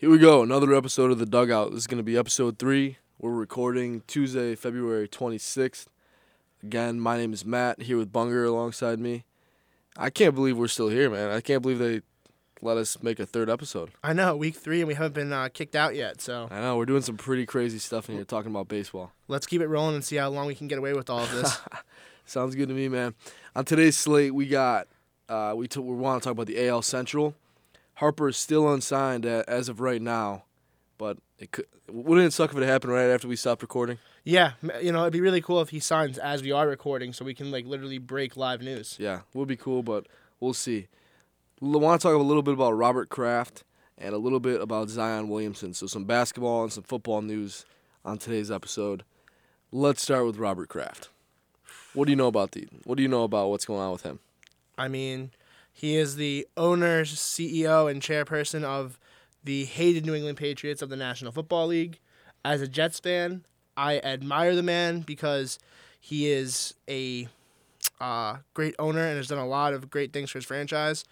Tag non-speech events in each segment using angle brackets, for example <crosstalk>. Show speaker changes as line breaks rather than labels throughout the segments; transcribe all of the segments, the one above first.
Here we go, another episode of The Dugout. This is going to be episode three. We're recording Tuesday, February 26th. Again, my name is Matt, here with Bunger alongside me. I can't believe we're still here, man. I can't believe they let us make a third episode.
I know, week three, and we haven't been uh, kicked out yet. So
I know, we're doing some pretty crazy stuff in here talking about baseball.
let's keep it rolling and see how long we can get away with all of this. <laughs>
Sounds good to me, man. On today's slate, we got uh, we t- we want to talk about the AL Central. Harper is still unsigned as of right now, but it could wouldn't it suck if it happened right after we stopped recording?
yeah, you know, it'd be really cool if he signs as we are recording, so we can like literally break live news.
Yeah, would be cool, but we'll see. I want to talk a little bit about Robert Kraft and a little bit about Zion Williamson. So some basketball and some football news on today's episode. Let's start with Robert Kraft. What do you know about the? What do you know about what's going on with him?
I mean, he is the owner, CEO, and chairperson of the hated New England Patriots of the National Football League. As a Jets fan, I admire the man because he is a uh, great owner and has done a lot of great things for his franchise.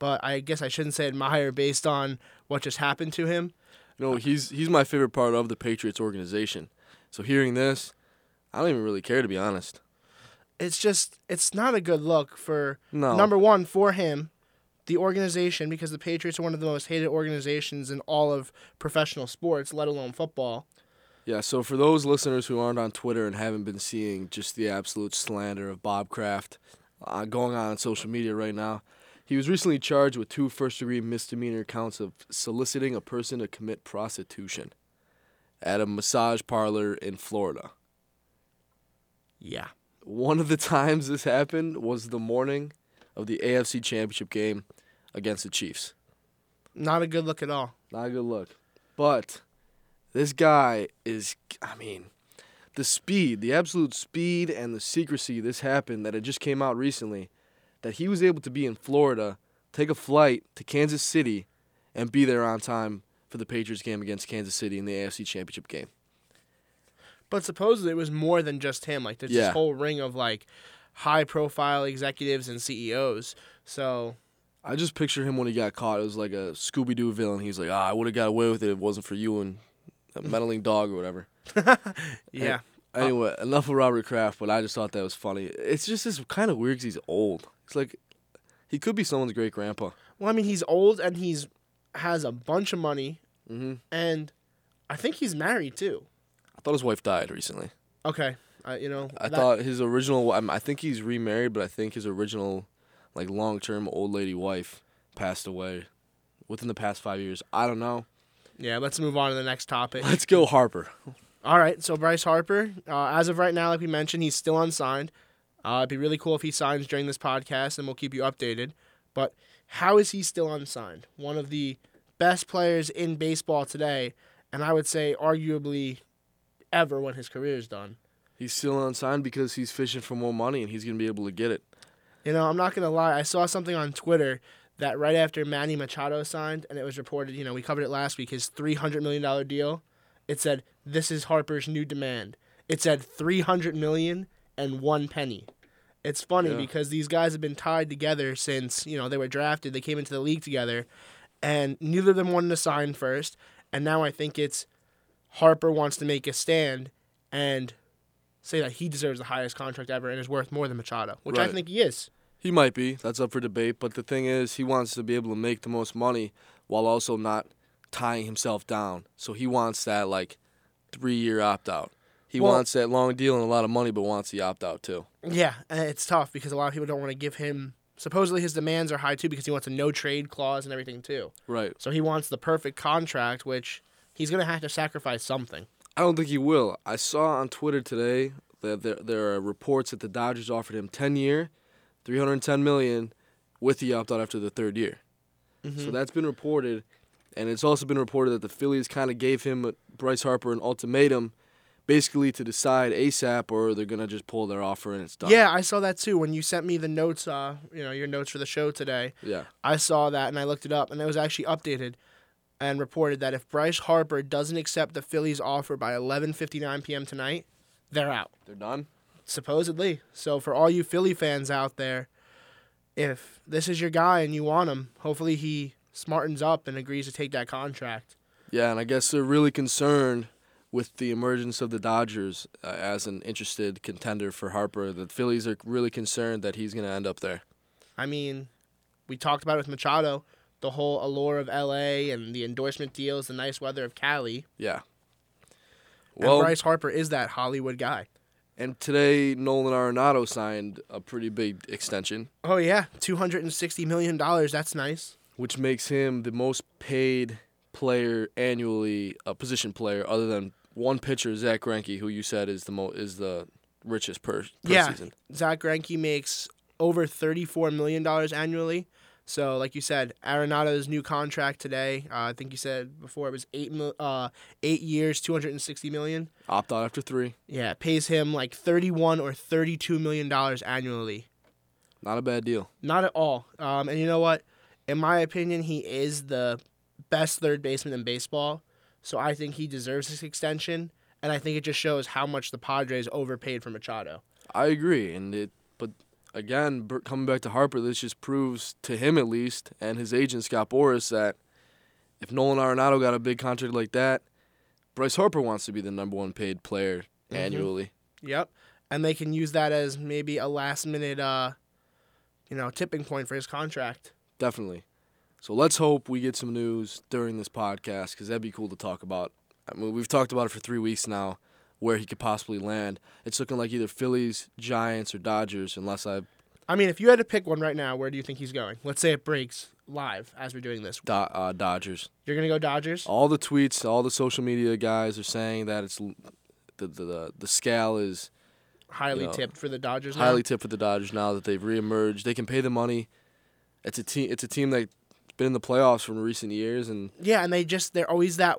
But I guess I shouldn't say admire based on what just happened to him.
No, he's he's my favorite part of the Patriots organization. So hearing this, I don't even really care to be honest.
It's just, it's not a good look for
No.
number one for him, the organization, because the Patriots are one of the most hated organizations in all of professional sports, let alone football.
Yeah, so for those listeners who aren't on Twitter and haven't been seeing just the absolute slander of Bob Kraft uh, going on on social media right now, he was recently charged with two first degree misdemeanor counts of soliciting a person to commit prostitution at a massage parlor in Florida.
Yeah.
One of the times this happened was the morning of the AFC Championship game against the Chiefs.
Not a good look at all.
Not a good look. But this guy is, I mean, the speed, the absolute speed and the secrecy this happened that it just came out recently, that he was able to be in Florida, take a flight to Kansas City, and be there on time for the Patriots game against Kansas City in the AFC Championship game.
But supposedly it was more than just him. Like there's
Yeah.
this whole ring of like high profile executives and CEOs. So
I just picture him when he got caught. It was like a Scooby Doo villain. He's like, ah, I would have got away with it if it wasn't for you and a <laughs> meddling dog or whatever. <laughs>
yeah.
Anyway, enough of Robert Kraft, but I just thought that was funny. It's just this kind of weird because he's old. It's like he could be someone's great grandpa.
Well, I mean he's old and he's has a bunch of money
hmm
and I think he's married too.
I thought his wife died recently.
Okay. I, you know,
I
that-
thought his original. I think he's remarried, but I think his original, like long term old lady wife, passed away within the past five years. I don't know.
Yeah, let's move on to the next topic.
Let's go Harper.
All right, so Bryce Harper, uh, as of right now, like we mentioned, he's still unsigned. Uh, it'd be really cool if he signs during this podcast, and we'll keep you updated. But how is he still unsigned? One of the best players in baseball today, and I would say arguably ever when his career is done.
He's still unsigned because he's fishing for more money and he's gonna be able to get it.
You know, I'm not gonna lie. I saw something on Twitter that right after Manny Machado signed, and it was reported. You know, we covered it last week. His 300 million dollar deal. It said this is Harper's new demand. It said 300 million and one penny. It's funny
Yeah.
because these guys have been tied together since you know they were drafted. They came into the league together, and neither of them wanted to sign first. And now I think it's Harper wants to make a stand and say that he deserves the highest contract ever and is worth more than Machado, which I think he is.
He might be. That's up for debate. But the thing is, he wants to be able to make the most money while also not tying himself down. So he wants that like three year opt out. He
Well-
wants that long deal and a lot of money, but wants the opt out too.
Yeah, and it's tough because a lot of people don't want to give him. Supposedly his demands are high too because he wants a no trade clause and everything too.
Right.
So he wants the perfect contract, which he's gonna have to sacrifice something.
I don't think he will. I saw on Twitter today that there, there are reports that the Dodgers offered him 10 year, 310 million with the opt out after the third year. So that's been reported, and it's also been reported that the Phillies kind of gave him Bryce Harper an ultimatum, basically to decide ASAP or they're gonna just pull their offer and it's done.
Yeah, I saw that too when you sent me the notes. Uh, you know your notes for the show today.
Yeah.
I saw that and I looked it up, and it was actually updated and reported that if Bryce Harper doesn't accept the Phillies' offer by 11:59 p.m. tonight, they're out.
They're done.
supposedly. So for all you Philly fans out there, if this is your guy and you want him, hopefully he smartens up and agrees to take that contract.
Yeah, and I guess they're really concerned with the emergence of the Dodgers uh, as an interested contender for Harper. The Phillies are really concerned that he's going to end up there.
I mean, we talked about it with Machado, the whole allure of LA and the endorsement deals, the nice weather of Cali.
Yeah.
Well, and Bryce Harper is that Hollywood guy.
And today, Nolan Arenado signed a pretty big extension.
Oh yeah, two hundred and sixty million dollars. That's nice.
Which makes him the most paid player annually, a position player, other than one pitcher, Zack Greinke, who you said is the mo- is the richest per, per
yeah,
season.
Zack Greinke makes over thirty four million dollars annually. So, like you said, Arenado's new contract today. Uh, I think you said before it was eight mil, uh, eight years, two hundred and sixty million.
Opt out after three.
Yeah, pays him like thirty one or thirty two million dollars annually.
Not a bad deal.
Not at all. Um, and you know what? In my opinion, he is the best third baseman in baseball. So I think he deserves this extension, and I think it just shows how much the Padres overpaid for Machado.
I agree, and it again, coming back to Harper, this just proves to him at least, and his agent Scott Boras, that if Nolan Arenado got a big contract like that, Bryce Harper wants to be the number one paid player mm-hmm. annually.
Yep, and they can use that as maybe a last minute, uh, you know, tipping point for his contract.
Definitely. So let's hope we get some news during this podcast because that'd be cool to talk about. I mean, we've talked about it for three weeks now where he could possibly land. It's looking like either Phillies, Giants, or Dodgers, unless I.
I mean, if you had to pick one right now, where do you think he's going? Let's say it breaks live as we're doing this.
Do- uh, Dodgers.
You're gonna go Dodgers.
All the tweets, all the social media guys are saying that it's the the the, the scale is
highly you know, tipped for the Dodgers.
Highly
now?
tipped for the Dodgers now that they've reemerged. They can pay the money. It's a team. It's a team that's been in the playoffs from recent years, and
yeah, and they just they're always that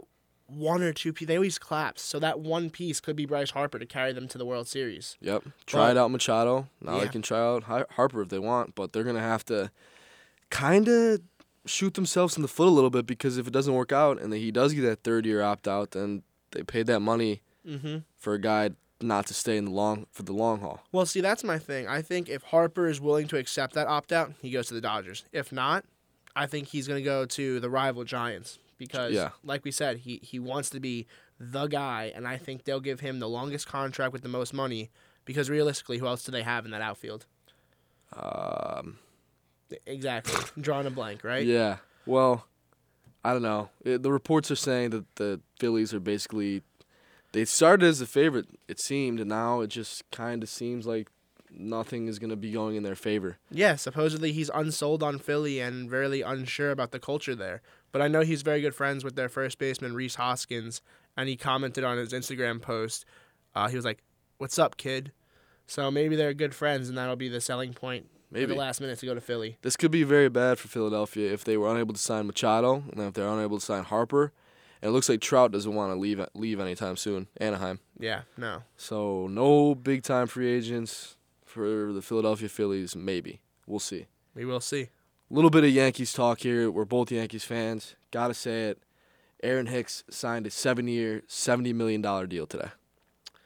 one or two. They always collapse, so that one piece could be Bryce Harper to carry them to the World Series.
Yep. Try it out Machado. Now yeah. they can try out Harper if they want, but they're gonna have to kind of shoot themselves in the foot a little bit because if it doesn't work out and he does get that third year opt out, then they paid that money mm-hmm. for a guy not to stay in the long for the long haul.
Well, see, that's my thing. I think if Harper is willing to accept that opt out, he goes to the Dodgers. If not, I think he's going to go to the rival Giants because, yeah. like we said, he, he wants to be the guy, and I think they'll give him the longest contract with the most money because realistically, who else do they have in that outfield? Um, exactly. Drawing a blank, right?
Yeah. Well, I don't know. It, the reports are saying that the Phillies are basically they started as a favorite, it seemed, and now it just kind of seems like nothing is going to be going in their favor.
Yeah, supposedly he's unsold on Philly and very unsure about the culture there. But I know he's very good friends with their first baseman Rhys Hoskins, and he commented on his Instagram post. Uh, he was like, "What's up, kid?" So maybe they're good friends, and that'll be the selling point. Maybe the last minute to go to Philly.
This could be very bad for Philadelphia if they were unable to sign Machado, and if they're unable to sign Harper. And it looks like Trout doesn't want to leave leave anytime soon. Anaheim.
Yeah, no.
So no big time free agents for the Philadelphia Phillies. Maybe we'll see.
We will see.
A little bit of Yankees talk here. We're both Yankees fans. Gotta say it. Aaron Hicks signed a seven-year, seventy million dollar deal today,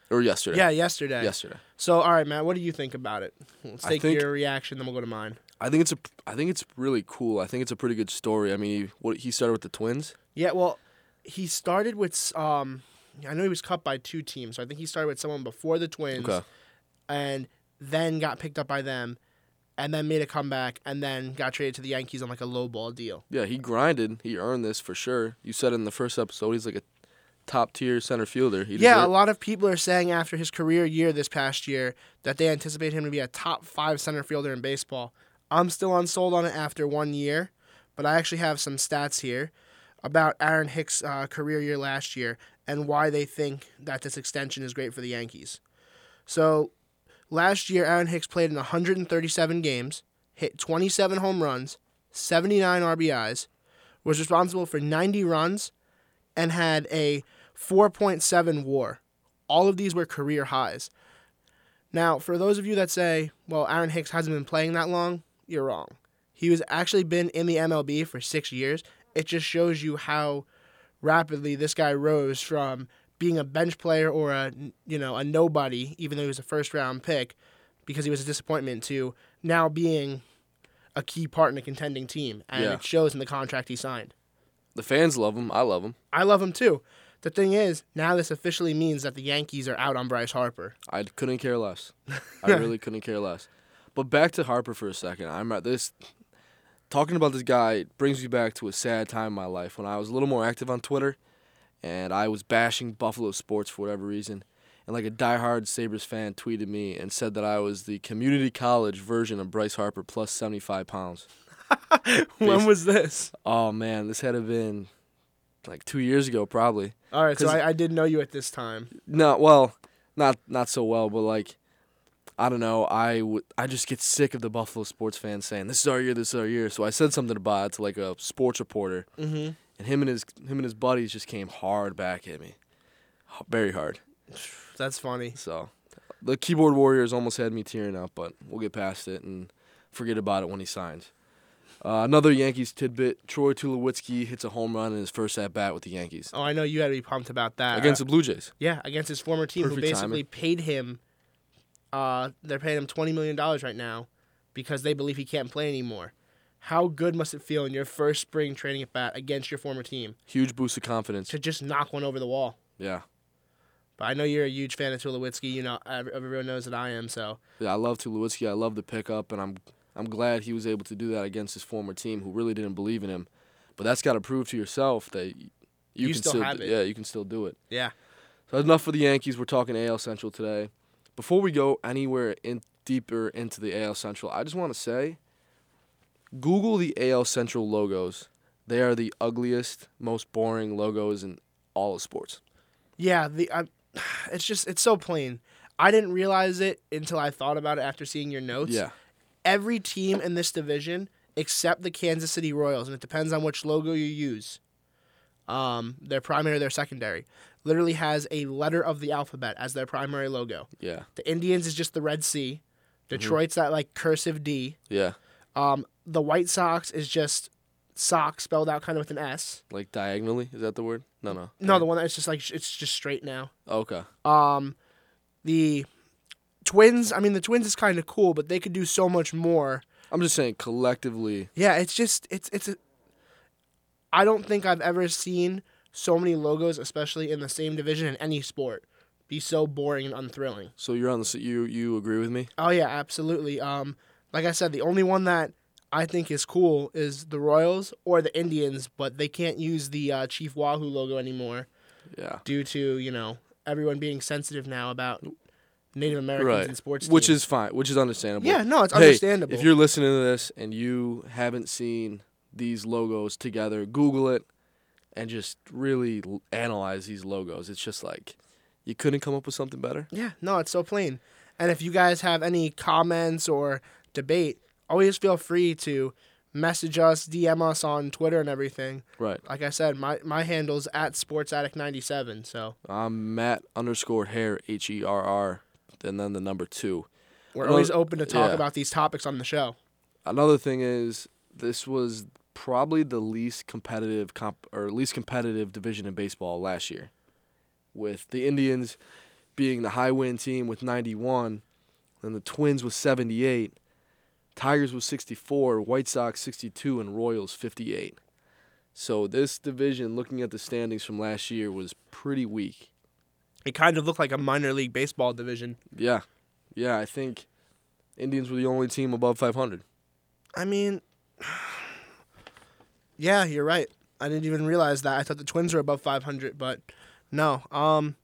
or yesterday.
Yeah, yesterday.
Yesterday.
So, all right, Matt, what do you think about it? Let's take think, your reaction, then we'll go to mine.
I think it's a, I think it's really cool. I think it's a pretty good story. I mean, what he started with the Twins.
Yeah, well, he started with um, I know he was cut by two teams. So I think he started with someone before the Twins, okay. and then got picked up by them, and then made a comeback, and then got traded to the Yankees on like a low ball deal.
Yeah, he grinded. He earned this for sure. You said in the first episode he's like a top tier center fielder.
He yeah, deserved- a lot of people are saying after his career year this past year that they anticipate him to be a top five center fielder in baseball. I'm still unsold on it after one year, but I actually have some stats here about Aaron Hicks' uh, career year last year and why they think that this extension is great for the Yankees. So Last year, Aaron Hicks played in 137 games, hit 27 home runs, 79 RBIs, was responsible for 90 runs, and had a 4.7 WAR. All of these were career highs. Now, for those of you that say, well, Aaron Hicks hasn't been playing that long, you're wrong. He was actually been in the MLB for six years. It just shows you how rapidly this guy rose from being a bench player or a you know a nobody, even though he was a first round pick, because he was a disappointment, to now being a key part in a contending team, and yeah. it shows in the contract he signed.
The fans love him. I love him.
I love him too. The thing is, now this officially means that the Yankees are out on Bryce Harper.
I couldn't care less. <laughs> I really couldn't care less. But back to Harper for a second. I'm at this talking about this guy brings me back to a sad time in my life when I was a little more active on Twitter and I was bashing Buffalo sports for whatever reason. And like a diehard Sabres fan tweeted me and said that I was the community college version of Bryce Harper plus 75 pounds. <laughs>
when was this?
Oh man, this had to have been like two years ago, probably.
All right, so I, I didn't know you at this time.
No, well, not not so well, but like, I don't know. I would I just get sick of the Buffalo sports fans saying this is our year, this is our year. So I said something about it to like a sports reporter,
Mm-hmm.
And him and his him and his buddies just came hard back at me, very hard. <sighs>
That's funny.
So the keyboard warriors almost had me tearing up, but we'll get past it and forget about it when he signs. Uh, another Yankees tidbit: Troy Tulowitzki hits a home run in his first at bat with the Yankees
Oh, I know you had to be pumped about that.
against the Blue Jays.
yeah, against his former team who
Perfect
basically paid him. Uh, they're paying him twenty million dollars right now because they believe he can't play anymore. How good must it feel in your first spring training at bat against your former team
Huge boost of confidence.
to just knock one over the wall?
Yeah.
But I know you're a huge fan of Tulowitzki. You know, everyone knows that I am. So
Yeah, I love Tulowitzki. I love the pickup, and I'm I'm glad he was able to do that against his former team, who really didn't believe in him. But that's got to prove to yourself that you,
You
can
still
still,
have it.
yeah you can still do it.
yeah,
So enough for the Yankees. We're talking AL Central today. Before we go anywhere in deeper into the AL Central, I just want to say, Google the AL Central logos. They are the ugliest, most boring logos in all of sports.
yeah. The I, <sighs> it's just it's so plain. I didn't realize it until I thought about it after seeing your notes.
Yeah,
every team in this division except the Kansas City Royals, and it depends on which logo you use. Um, their primary, their secondary, literally has a letter of the alphabet as their primary logo.
yeah,
The Indians is just the red C. Detroit's that like cursive D.
yeah.
Um, the White Sox is just sock spelled out kind of with an S.
Like diagonally, is that the word? No, no.
No, the one that's just like it's just straight now.
Okay.
Um, the Twins, I mean the Twins is kind of cool, but they could do so much more.
I'm just saying collectively.
Yeah, it's just it's it's a. I don't think I've ever seen so many logos, especially in the same division in any sport, be so boring and unthrilling.
So you're on the you you agree with me?
Oh yeah, absolutely. Um, like I said, the only one that I think is cool is the Royals or the Indians, but they can't use the uh, Chief Wahoo logo anymore
Yeah.
due to you know everyone being sensitive now about Native Americans
Right.
in sports.
Which
teams.
is fine, which is understandable.
yeah, no, it's
Hey,
understandable.
If you're listening to this and you haven't seen these logos together, Google it and just really l- analyze these logos. It's just like you couldn't come up with something better.
Yeah, no, it's so plain. And if you guys have any comments or debate, always feel free to message us, DM us on Twitter and everything.
Right.
Like I said, my, my handle's at SportsAddict97. So
I'm Matt underscore hair H E R R, and then the number two.
we're always open to talk
yeah.
about these topics on the show.
Another thing is this was probably the least competitive comp or least competitive division in baseball last year, with the Indians being the high win team with 91, and the Twins with 78, Tigers was 64, White Sox 62, and Royals 58. So this division, looking at the standings from last year, was pretty weak.
It kind of looked like a minor league baseball division.
Yeah, yeah, I think Indians were the only team above 500.
I mean, <sighs> yeah, you're right. I didn't even realize that. I thought the Twins were above 500, but no. Um,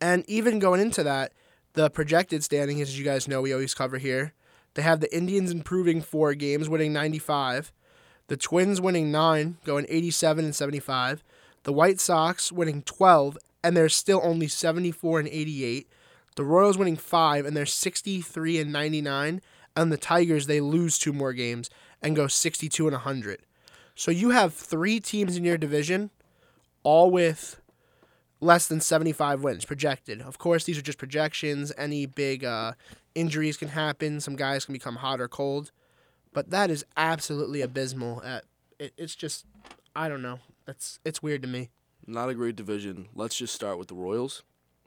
and even going into that, the projected standing, as you guys know, we always cover here. They have the Indians improving four games, winning 95. The Twins winning nine, going 87 and 75. The White Sox winning 12, and they're still only 74 and 88. The Royals winning five, and they're 63 and 99. And the Tigers, they lose two more games and go 62 and 100. So you have three teams in your division, all with less than 75 wins projected. Of course, these are just projections. Any big uh, injuries can happen. Some guys can become hot or cold. But that is absolutely abysmal. At it, it's just, I don't know. That's it's weird to me.
Not a great division. Let's just start with the Royals.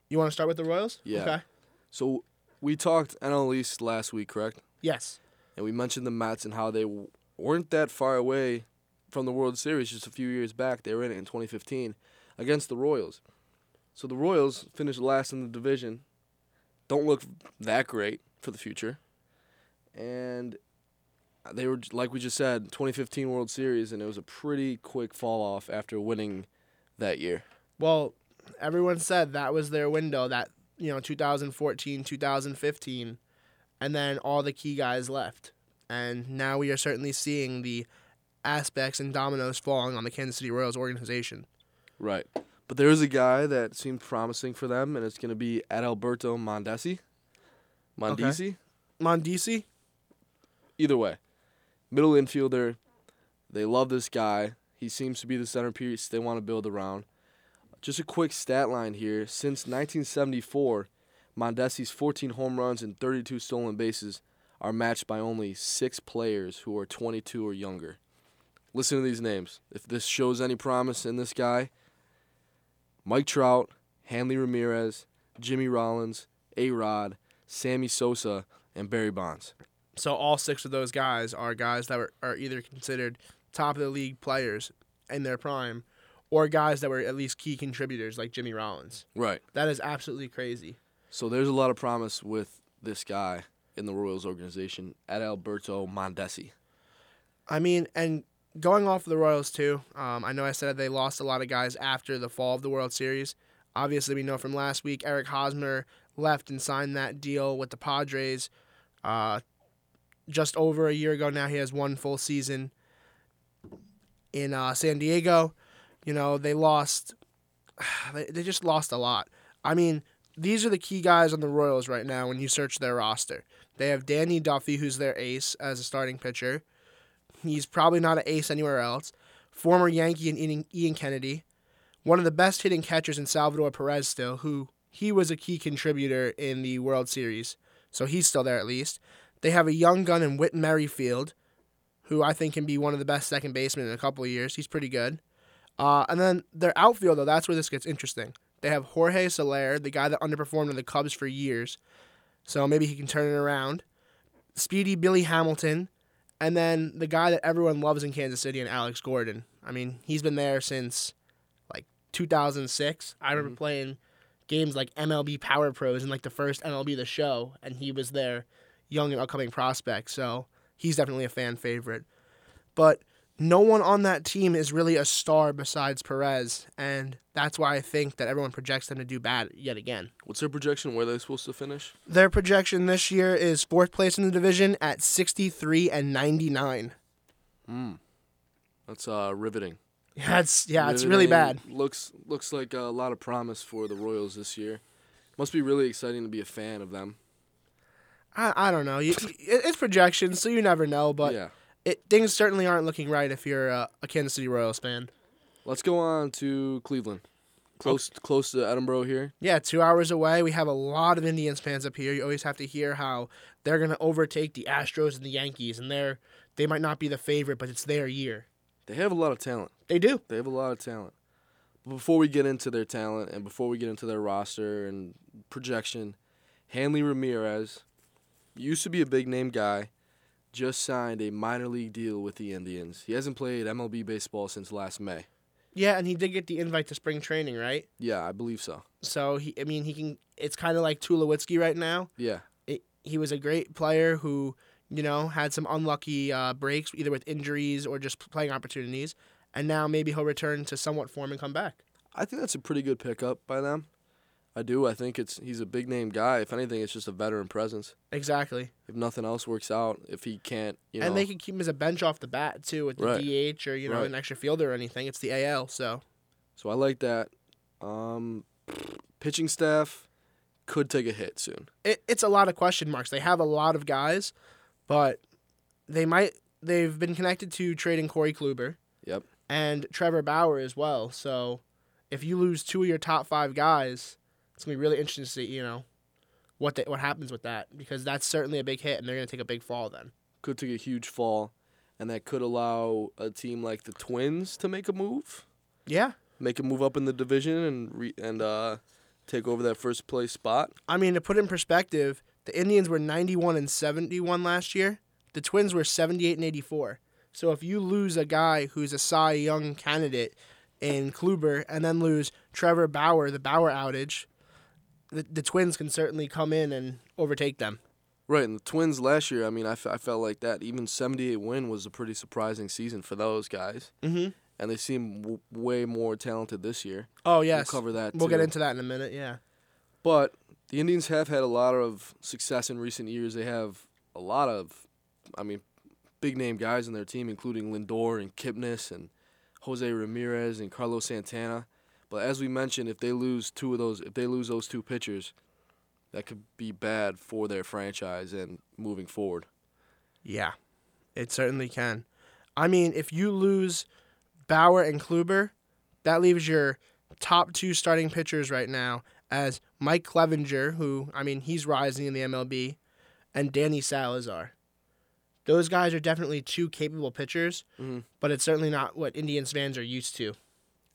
You want to start with the Royals?
Yeah.
Okay.
So we talked NL East last week, correct?
Yes.
And we mentioned the Mets and how they w- weren't that far away from the World Series just a few years back. They were in it in 2015 against the Royals. So the Royals finished last in the division. Don't look that great for the future. And they were like we just said, 2015 World Series, and it was a pretty quick fall off after winning that year.
Well, everyone said that was their window. That you know, 2014, 2015, and then all the key guys left, and now we are certainly seeing the aspects and dominoes falling on the Kansas City Royals organization.
Right. But there is a guy that seemed promising for them, and it's going to be Adalberto Mondesi. Mondesi?
Okay. Mondesi?
Either way. Middle infielder. They love this guy. He seems to be the centerpiece they want to build around. Just a quick stat line here. Since 1974, Mondesi's 14 home runs and 32 stolen bases are matched by only six players who are 22 or younger. Listen to these names. If this shows any promise in this guy, Mike Trout, Hanley Ramirez, Jimmy Rollins, A Rod, Sammy Sosa, and Barry Bonds.
So all six of those guys are guys that were, are either considered top of the league players in their prime or guys that were at least key contributors like Jimmy Rollins.
Right.
That is absolutely crazy.
So there's a lot of promise with this guy in the Royals organization, Adalberto Mondesi.
I mean, and going off of the Royals too, um, I know I said they lost a lot of guys after the fall of the World Series. Obviously, we know from last week Eric Hosmer left and signed that deal with the Padres. Uh, just over a year ago now, he has one full season in uh, San Diego. You know, they lost. <sighs> They, they just lost a lot. I mean, these are the key guys on the Royals right now when you search their roster. They have Danny Duffy, who's their ace as a starting pitcher. He's probably not an ace anywhere else. Former Yankee and Ian, Kennedy. One of the best hitting catchers in Salvador Perez still, who he was a key contributor in the World Series. So he's still there at least. They have a young gun in Whit Merrifield, who I think can be one of the best second basemen in a couple of years. He's pretty good. Uh, and then their outfield, though, that's where this gets interesting. They have Jorge Soler, the guy that underperformed in the Cubs for years. So maybe he can turn it around. Speedy Billy Hamilton, and then the guy that everyone loves in Kansas City and Alex Gordon. I mean, he's been there since like 2006. I remember mm-hmm. playing games like MLB Power Pros and like the first MLB The Show, and he was their young and upcoming prospect. So he's definitely a fan favorite. But no one on that team is really a star besides Perez, and that's why I think that everyone projects them to do bad yet again.
What's their projection? Where are they supposed to finish?
Their projection this year is fourth place in the division at 63 and 99.
Hmm. That's uh, riveting. <laughs>
Yeah, it's yeah, riveting. it's really bad.
Looks looks like a lot of promise for the Royals this year. Must be really exciting to be a fan of them.
I, I don't know. You, it's projections, so you never know. But yeah it things certainly aren't looking right if you're a, a Kansas City Royals fan.
Let's go on to Cleveland. Close close to Edinboro here.
Yeah, two hours away. We have a lot of Indians fans up here. You always have to hear how they're gonna overtake the Astros and the Yankees, and they're they might not be the favorite, but it's their year.
They have a lot of talent.
They do.
They have a lot of talent. But before we get into their talent and before we get into their roster and projection, Hanley Ramirez used to be a big name guy just signed a minor league deal with the Indians. He hasn't played MLB baseball since last May.
Yeah, and he did get the invite to spring training, right?
Yeah, I believe so.
So he, I mean, he can. It's kind of like Tulowitzki right now.
Yeah.
It, he was a great player who, you know, had some unlucky uh, breaks, either with injuries or just playing opportunities, and now maybe he'll return to somewhat form and come back.
I think that's a pretty good pickup by them. I do. I think it's he's a big name guy. If anything, it's just a veteran presence.
Exactly.
If nothing else works out, if he can't, you know,
and they can keep him as a bench off the bat too with the right. DH or you know right. an extra fielder or anything. It's the AL, so.
So I like that. Um, pitching staff could take a hit soon.
It, it's a lot of question marks. They have a lot of guys, but they might. They've been connected to trading Corey Kluber.
Yep.
And Trevor Bauer as well. So, if you lose two of your top five guys it's gonna be really interesting to see, you know, what they, what happens with that because that's certainly a big hit, and they're gonna take a big fall then.
Could take a huge fall, and that could allow a team like the Twins to make a move.
Yeah,
make a move up in the division and re- and uh, take over that first place spot.
I mean, to put it in perspective, the Indians were 91 and 71 last year. The Twins were 78 and 84. So if you lose a guy who's a Cy Young candidate in Kluber and then lose Trevor Bauer, the Bauer outage, the, the Twins can certainly come in and overtake them.
Right, and the Twins last year, I mean, I, f- I felt like that. Even 78 win was a pretty surprising season for those guys.
Mm-hmm.
And they seem w- way more talented this year.
Oh yes,
We'll cover that
We'll
too.
get into that in a minute. Yeah.
But the Indians have had a lot of success in recent years. They have a lot of, I mean, big name guys in their team, including Lindor and Kipnis and Jose Ramirez and Carlos Santana. But as we mentioned, if they lose two of those, if they lose those two pitchers, that could be bad for their franchise and moving forward.
Yeah, it certainly can. I mean, if you lose Bauer and Kluber, that leaves your top two starting pitchers right now as Mike Clevinger, who, I mean, he's rising in the MLB, and Danny Salazar. Those guys are definitely two capable pitchers,
Mhm.
but it's certainly not what Indians fans are used to.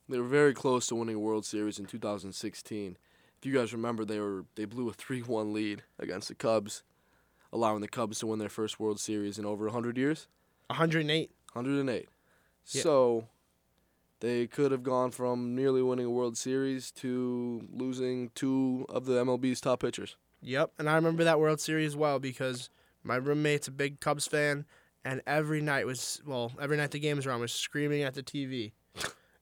They were very close to winning a World Series in 2016. If you guys remember, they were they blew a 3-1 lead against the Cubs, allowing the Cubs to win their first World Series in over 100 years.
108.
108.
Yeah.
So they could have gone from nearly winning a World Series to losing two of the MLB's top pitchers.
Yep, and I remember that World Series well because my roommate's a big Cubs fan, and every night was well, every night the games were on was screaming at the TV.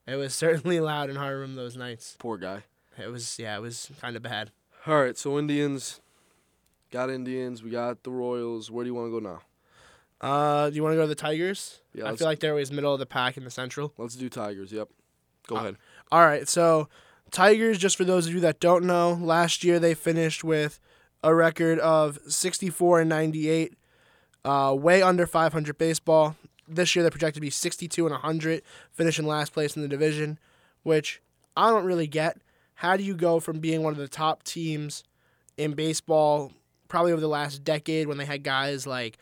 It was <laughs> certainly loud in room those nights.
Poor guy.
It was yeah, it was kind of bad.
All right, so Indians got Indians. We got the Royals. Where do you want to go now?
Uh, do you want to go to the Tigers?
Yeah,
I feel like they're always middle of the pack in the Central.
let's do Tigers. Yep. Go
Uh,
ahead.
All right, so Tigers, just for those of you that don't know, last year they finished with a record of 64 and 98, uh, way under 500 baseball. This year they're projected to be 62 and 100, finishing last place in the division, which I don't really get. How do you go from being one of the top teams in baseball, probably over the last decade, when they had guys like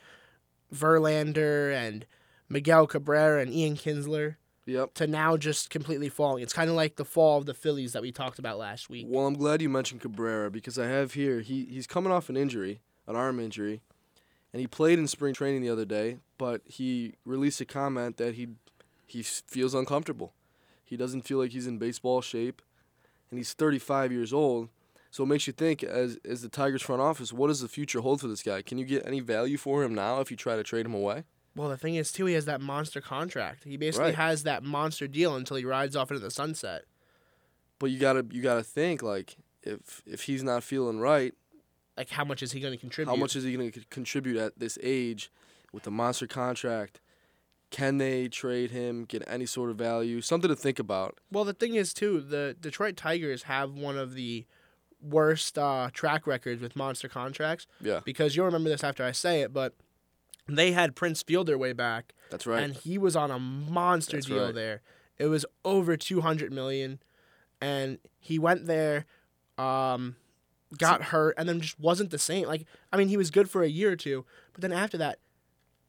Verlander and Miguel Cabrera and Ian Kinsler?
Yep.
to now just completely falling. It's kind of like the fall of the Phillies that we talked about last week.
Well, I'm glad you mentioned Cabrera because I have here he he's coming off an injury, an arm injury, and he played in spring training the other day, but he released a comment that he he feels uncomfortable. He doesn't feel like he's in baseball shape, and he's 35 years old. So it makes you think, as as the Tigers front office, what does the future hold for this guy? Can you get any value for him now if you try to trade him away?
Well, the thing is, too, he has that monster contract. He basically
Right.
has that monster deal until he rides off into the sunset.
But you gotta you gotta think like if if he's not feeling right,
Like, how much is he going to contribute?
How much is he going to contribute at this age with the monster contract? Can they trade him, get any sort of value? Something to think about.
Well, the thing is, too, the Detroit Tigers have one of the worst uh, track records with monster contracts
Yeah,
because you'll remember this after I say it, but they had Prince Fielder way back,
that's right.
and he was on a monster
That's
deal
right.
there. It was over 200 million and he went there um got hurt and then just wasn't the same. Like I mean he was good for a year or two, but then after that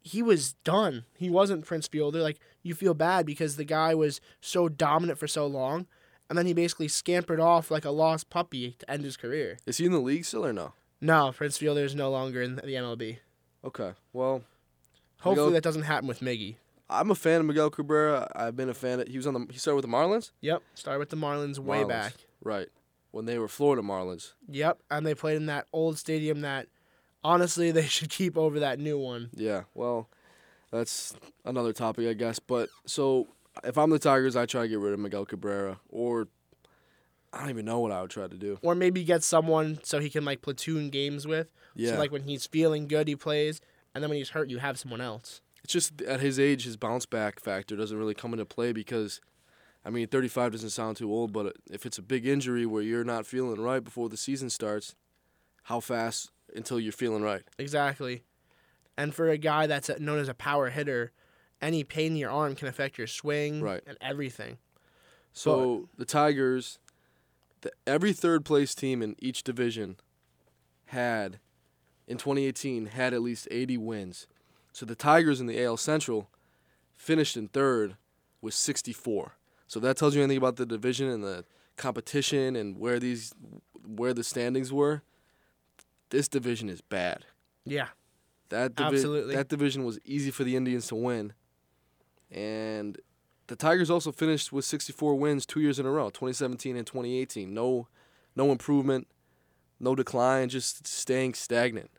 he was done. He wasn't Prince Fielder. Like you feel bad because the guy was so dominant for so long and then he basically scampered off like a lost puppy to end his career.
Is he in the league still or no?
No, Prince Fielder is no longer in the MLB.
Okay. Well,
Hopefully
Miguel-
that doesn't happen with Miggy.
I'm a fan of Miguel Cabrera. I've been a fan. Of, he was on the. He started with the Marlins.
Yep, started with the Marlins way
Marlins.
back.
Right. When they were Florida Marlins.
Yep, and they played in that old stadium that honestly <laughs> they should keep over that new one.
Yeah. Well, that's another topic, I guess. But so if I'm the Tigers, I try to get rid of Miguel Cabrera, or I don't even know what I would try to do.
Or maybe get someone so he can like platoon games with.
Yeah.
So like when he's feeling good he plays and then when he's hurt you have someone else.
It's just at his age, his bounce back factor doesn't really come into play because, I mean, 35 doesn't sound too old, but if it's a big injury where you're not feeling right before the season starts, how fast until you're feeling right?
Exactly. And for a guy that's known as a power hitter, any pain in your arm can affect your swing
Right.
and everything.
So the Tigers, the, every third place team in each division had, in 2018, had at least 80 wins. So the Tigers in the AL Central finished in third with 64. So that tells you anything about the division and the competition and where these where the standings were. This division is bad.
Yeah.
That divi-
Absolutely.
that division was easy for the Indians to win. And the Tigers also finished with 64 wins two years in a row, 2017 and 2018. No, no improvement, no decline, just staying stagnant.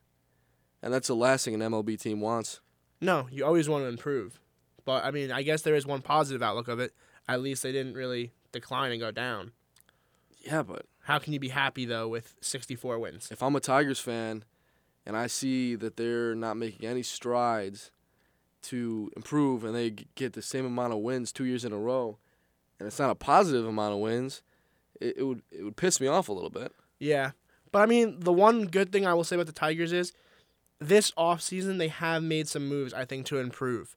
And that's the last thing an MLB team wants.
No, you always want to improve. But I mean, I guess there is one positive outlook of it. At least they didn't really decline and go down.
Yeah, but
How can you be happy though with 64 wins?
if I'm a Tigers fan and I see that they're not making any strides to improve and they get the same amount of wins two years in a row, and it's not a positive amount of wins, it, it would it would piss me off a little bit.
Yeah. But I mean, the one good thing I will say about the Tigers is this offseason they have made some moves I think to improve.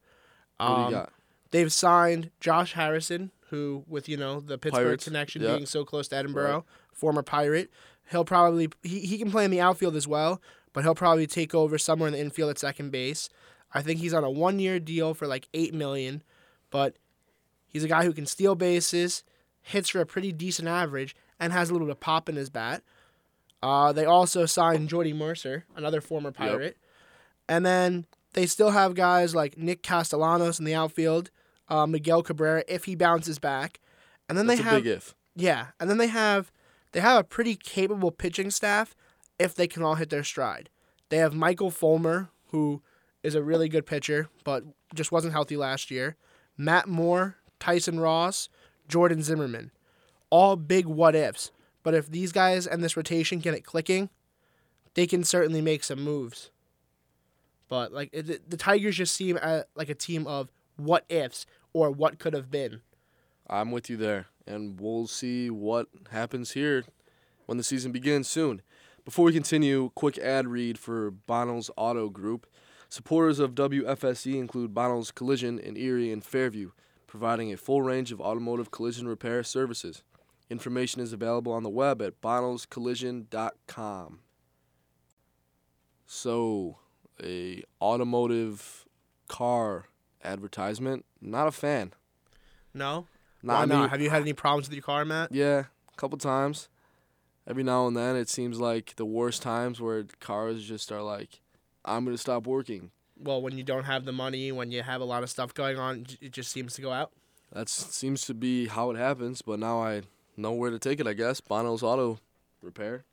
What do
Um,
you got?
They've signed Josh Harrison, who, with you know the Pittsburgh
Pirates,
connection
yeah.
being so close to Edinboro, former Pirate. He'll probably he, he can play in the outfield as well, but he'll probably take over somewhere in the infield at second base. I think he's on a one year deal for like eight million, but he's a guy who can steal bases, hits for a pretty decent average, and has a little bit of pop in his bat. Uh, they also signed Jordy Mercer, another former Pirate, and then they still have guys like Nick Castellanos in the outfield, uh, Miguel Cabrera if he bounces back, and then
That's
they
a
have
big if.
yeah, and then they have they have a pretty capable pitching staff if they can all hit their stride. They have Michael Fulmer, who is a really good pitcher, but just wasn't healthy last year. Matt Moore, Tyson Ross, Jordan Zimmermann. All big what ifs. But if these guys and this rotation get it clicking, they can certainly make some moves. But like it, the Tigers just seem uh, like a team of what ifs or what could have been.
I'm with you there, and we'll see what happens here when the season begins soon. Before we continue, quick ad read for Bonnell's Auto Group. Supporters of WFSE include Bonnell's Collision in Erie and Fairview, providing a full range of automotive collision repair services. Information is available on the web at bonnellscollision.com. So, a automotive car advertisement, not a fan.
No,
Not
Why
I mean,
not? Have you had any problems with your car, Matt?
Yeah, a couple times. Every now and then, it seems like the worst times where cars just are like, "I'm gonna stop working."
Well, when you don't have the money, when you have a lot of stuff going on, it just seems to go out.
That seems to be how it happens. But now I know where to take it. I guess Bono's Auto Repair.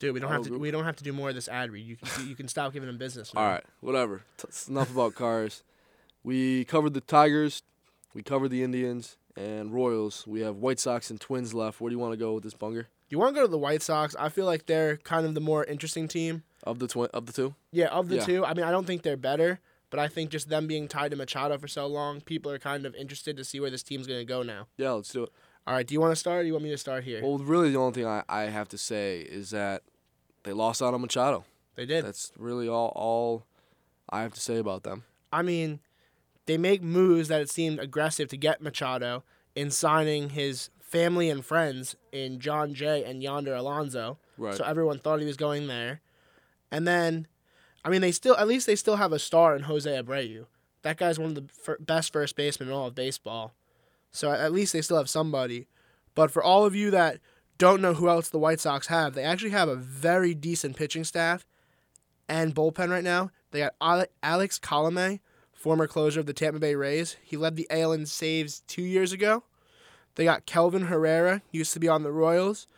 Dude, we don't have to.
group.
We don't have to do more of this ad read. You can you can stop giving them business. Now.
All right, whatever. T- enough about cars. We covered the Tigers, we covered the Indians and Royals. We have White Sox and Twins left. Where do you want to go with this bunger
You want to go to the White Sox? I feel like they're kind of the more interesting team.
of the twin of the two?
Yeah, of the
Yeah.
two. I mean, I don't think they're better, but I think just them being tied to Machado for so long, people are kind of interested to see where this team's going to go now.
Yeah, let's do it.
All right, do you want to start or do you want me to start here?
Well, really, the only thing I, I have to say is that they lost out on Machado.
they did.
That's really all all I have to say about them.
I mean, they make moves that it seemed aggressive to get Machado in signing his family and friends in Jon Jay and Yonder Alonso.
Right.
So everyone thought he was going there. And then, I mean, they still, at least they still have a star in Jose Abreu. That guy's one of the fir- best first basemen in all of baseball. So at least they still have somebody. But for all of you that don't know who else the White Sox have, they actually have a very decent pitching staff and bullpen right now. They got Alex Colome, former closer of the Tampa Bay Rays. He led the AL in saves two years ago. They got Kelvin Herrera, used to be on the Royals.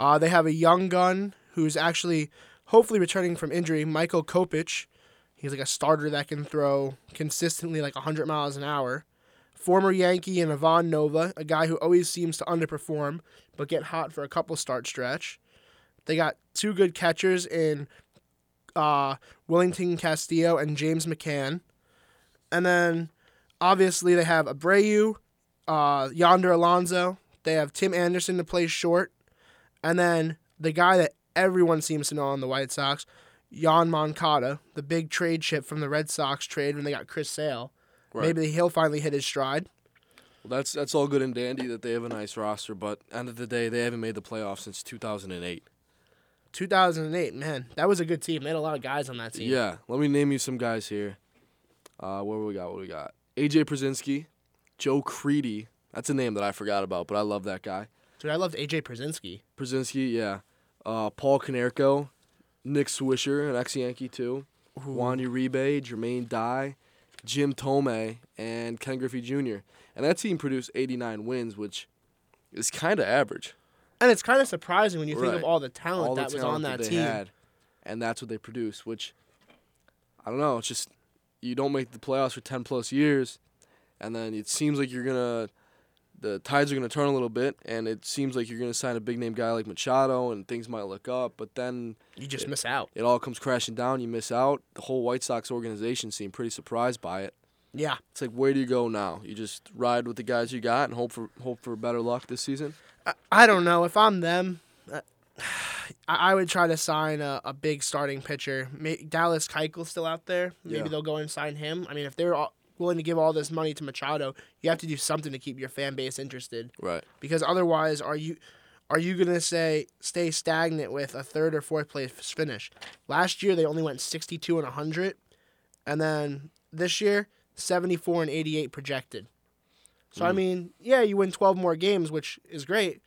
Uh, they have a young gun who's actually hopefully returning from injury, Michael Kopech. He's like a starter that can throw consistently like 100 miles an hour. Former Yankee and Ivan Nova, a guy who always seems to underperform but get hot for a couple start stretch. They got two good catchers in uh, Wellington Castillo and James McCann. And then obviously they have Abreu, uh, Yonder Alonso. They have Tim Anderson to play short. And then the guy that everyone seems to know on the White Sox, Yoan Moncada, the big trade chip from the Red Sox trade when they got Chris Sale.
Right.
Maybe he'll finally hit his stride.
Well, that's that's all good and dandy that they have a nice roster, but end of the day, they haven't made the playoffs since 2008.
2008, man, that was a good team. They had a lot of guys on that team.
Yeah, let me name you some guys here. Uh, what do we got? What do we got? AJ Pierzynski, Joe Crede. That's a name that I forgot about, but I love that guy.
Dude, I loved AJ Pierzynski.
Pierzynski, yeah. Uh, Paul Konerko, Nick Swisher, an ex-Yankee too. Juan Uribe, Jermaine Dye, Jim Thome, and Ken Griffey Jr. And that team produced 89 wins, which is kind of average.
And it's kind of surprising when you think of all the talent
All the
that was on that
they
team.
had, and that's what they produced. Which I don't know. It's just you don't make the playoffs for 10 plus years, and then it seems like you're gonna the tides are gonna turn a little bit, and it seems like you're gonna sign a big name guy like Machado, and things might look up, but then
You just
Yeah.
miss out.
it all comes crashing down. You miss out. The whole White Sox organization seemed pretty surprised by it.
Yeah.
It's like where do you go now? You just ride with the guys you got and hope for hope for better luck this season.
I, I don't know. If I'm them, uh, I, I would try to sign a, a big starting pitcher. May, Dallas Keuchel's still out there. Maybe
Yeah.
they'll go and sign him. I mean, if they're all willing to give all this money to Machado, you have to do something to keep your fan base interested.
Right.
Because otherwise, are you are you gonna say stay stagnant with a third or fourth place finish? Last year they only went 62 and 100, and then this year 74 and 88 projected. So I
Mm.
mean, yeah, you win 12 more games, which is great,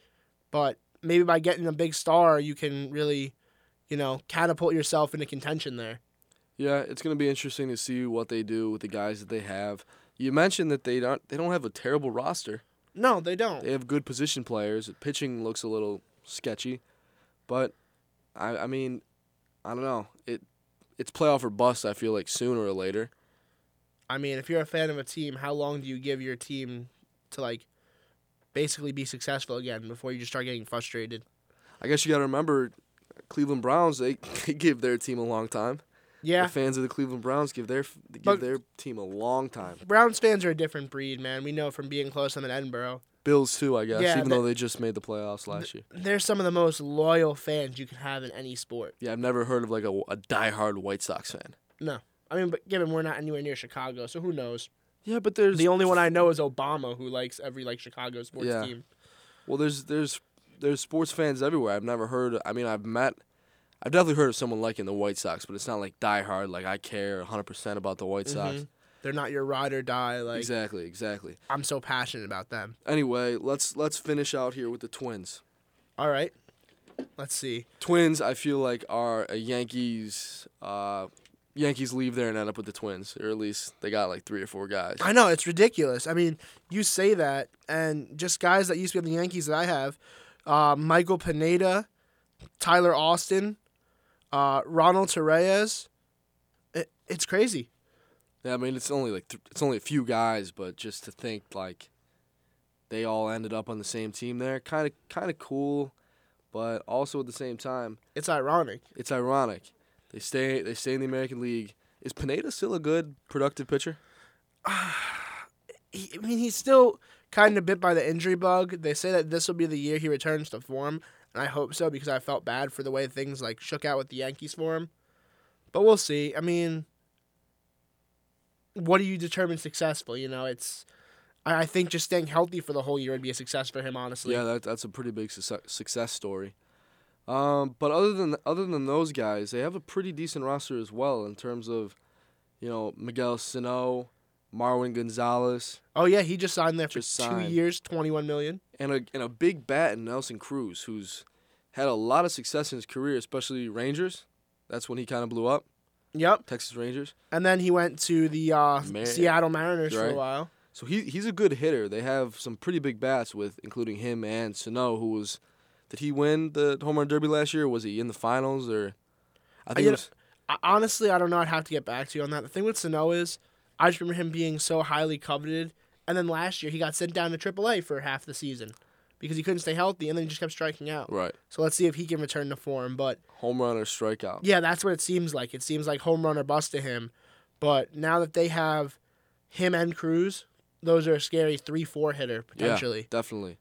but maybe by getting a big star, you can really, you know, catapult yourself into contention there.
Yeah, it's gonna be interesting to see what they do with the guys that they have. You mentioned that they don't they don't have a terrible roster.
No, they don't.
They have good position players. Pitching looks a little sketchy, but I I mean, I don't know. It it's playoff or bust. I feel like sooner or later.
I mean, if you're a fan of a team, how long do you give your team to like basically be successful again before you just start getting frustrated?
I guess you got to remember, Cleveland Browns. They, <laughs> they give their team a long time.
Yeah,
The fans of the Cleveland Browns give their give
But-
their team a long time.
Browns fans are a different breed, man. We know from being close to them in Edinboro.
Bills too, I guess.
Yeah,
even though they just made the playoffs last year.
They're some of the most loyal fans you can have in any sport.
Yeah, I've never heard of like a, a diehard White Sox fan.
No, I mean, but given we're not anywhere near Chicago, so who knows?
Yeah, but there's
The only one I know is Obama, who likes every like Chicago sports
Yeah.
team.
Well, there's there's there's sports fans everywhere. I've never heard. I mean, I've met. I've definitely heard of someone liking the White Sox, but it's not like diehard. Like I care 100 percent about the White Sox.
Mhm. They're not your ride or die. Like
Exactly, exactly.
I'm so passionate about them.
Anyway, let's let's finish out here with the Twins.
All right, let's see.
Twins, I feel like are a Yankees. Uh, Yankees leave there and end up with the Twins, or at least they got like three or four guys.
I know it's ridiculous. I mean, you say that, and just guys that used to be on the Yankees that I have, uh, Michael Pineda, Tyler Austin, uh, Ronald Torreyes. It, it's crazy.
Yeah, I mean it's only like th- it's only a few guys, but just to think like they all ended up on the same team there, kind of kind of cool, but also at the same time
It's ironic.
it's ironic. They stay they stay in the American League. Is Pineda still a good productive pitcher? <sighs>
He, I mean, he's still kind of bit by the injury bug. They say that this will be the year he returns to form, and I hope so because I felt bad for the way things like shook out with the Yankees for him. But we'll see. I mean, what do you determine successful? You know, it's. I I think just staying healthy for the whole year would be a success for him, honestly.
Yeah, that, that's a pretty big success, success story. Um, but other than other than those guys, they have a pretty decent roster as well in terms of, you know, Miguel Sano, Marwin Gonzalez,
Oh yeah, he just signed there for
Just
two
signed.
years, twenty-one million.
and a and a big bat in Nelson Cruz, who's had a lot of success in his career, especially Rangers. That's when he kind of blew up,
Yep.
Texas Rangers.
And then he went to the uh,
Mar-
Seattle Mariners for a while.
So he he's a good hitter. They have some pretty big bats with including him and Sano, who was did he win the home run derby last year? Was he in the finals or I think it was
I, honestly, I don't know. I'd have to get back to you on that. The thing with Sano is, I just remember him being so highly coveted, and then last year he got sent down to AAA for half the season because he couldn't stay healthy, and then he just kept striking out.
right.
So let's see if he can return to form. But
Home run or strikeout.
yeah, that's what it seems like. It seems like home run or bust to him. But now that they have him and Cruz, those are a scary three-four hitter potentially.
Yeah, definitely.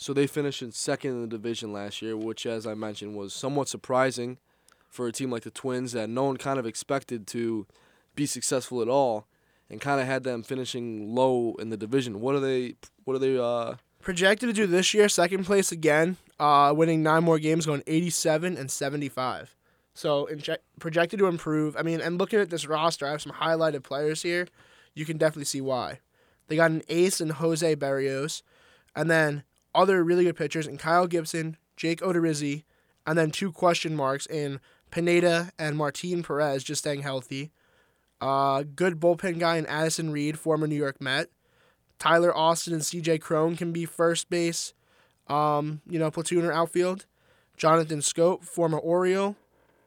So they finished in second in the division last year, which, as I mentioned, was somewhat surprising for a team like the Twins that no one kind of expected to be successful at all, and kind of had them finishing low in the division. What are they? What are they? Uh,
Projected to do this year, second place again, uh, winning nine more games, going 87 and 75. So inje- projected to improve. I mean, and looking at this roster, I have some highlighted players here. You can definitely see why. They got an ace in Jose Berrios, and then other really good pitchers in Kyle Gibson, Jake Odorizzi, and then two question marks in Pineda and Martin Perez just staying healthy. Uh, good bullpen guy in Addison Reed, former New York Met. Tyler Austin and C.J. Cron can be first base, um, you know, platoon or outfield. Jonathan Schoop, former Oriole.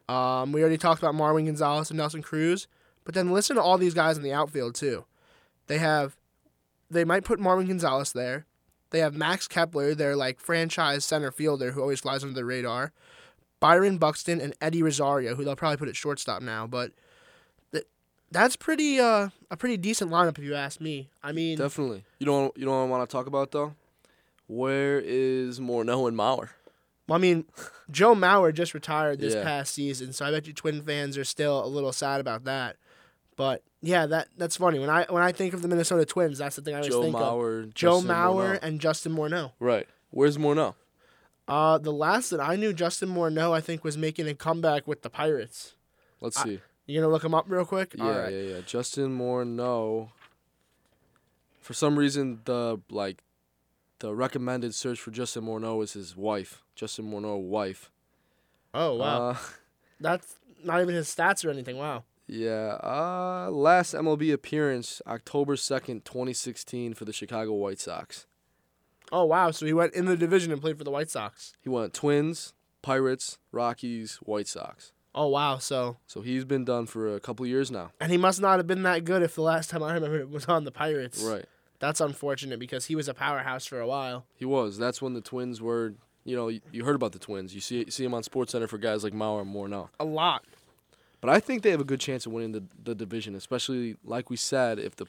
Um, we already talked about Marwin Gonzalez and Nelson Cruz. But then listen to all these guys in the outfield too. They have, they might put Marwin Gonzalez there. They have Max Kepler, their like franchise center fielder who always flies under the radar. Byron Buxton and Eddie Rosario, who they'll probably put at shortstop now, but th- that's pretty uh, a pretty decent lineup if you ask me. I mean,
Definitely. You don't you don't want to talk about though. Where is Morneau and Mauer?
Well, I mean, Joe Mauer just retired this
Yeah.
past season, so I bet you Twin fans are still a little sad about that. But yeah, that that's funny. When I when I think of the Minnesota Twins, that's the thing I always
Joe
think of.
Mauer,
Joe
Justin
Mauer
Morneau.
and Justin Morneau.
Right. Where's Morneau?
Uh, the last that I knew, Justin Morneau, I think was making a comeback with the Pirates.
Let's
I-
see.
You gonna look him up real quick?
Yeah,
right.
yeah, yeah. Justin Morneau. For some reason, the like, the recommended search for Justin Morneau is his wife. Justin Morneau wife.
Oh wow,
Uh, <laughs>
that's not even his stats or anything. Wow.
Yeah. Uh, last MLB appearance October second, twenty sixteen, for the Chicago White Sox.
Oh wow. So he went in the division and played for the White Sox.
He went Twins, Pirates, Rockies, White Sox.
Oh wow. So
So he's been done for a couple years now.
and he must not have been that good if the last time I remember it was on the Pirates.
Right.
That's unfortunate because he was a powerhouse for a while.
He was. That's when the Twins were. You know, you, you heard about the Twins. You see see him on Sports Center for guys like Mauer and Morneau.
A lot.
But I think they have a good chance of winning the, the division, especially like we said, if the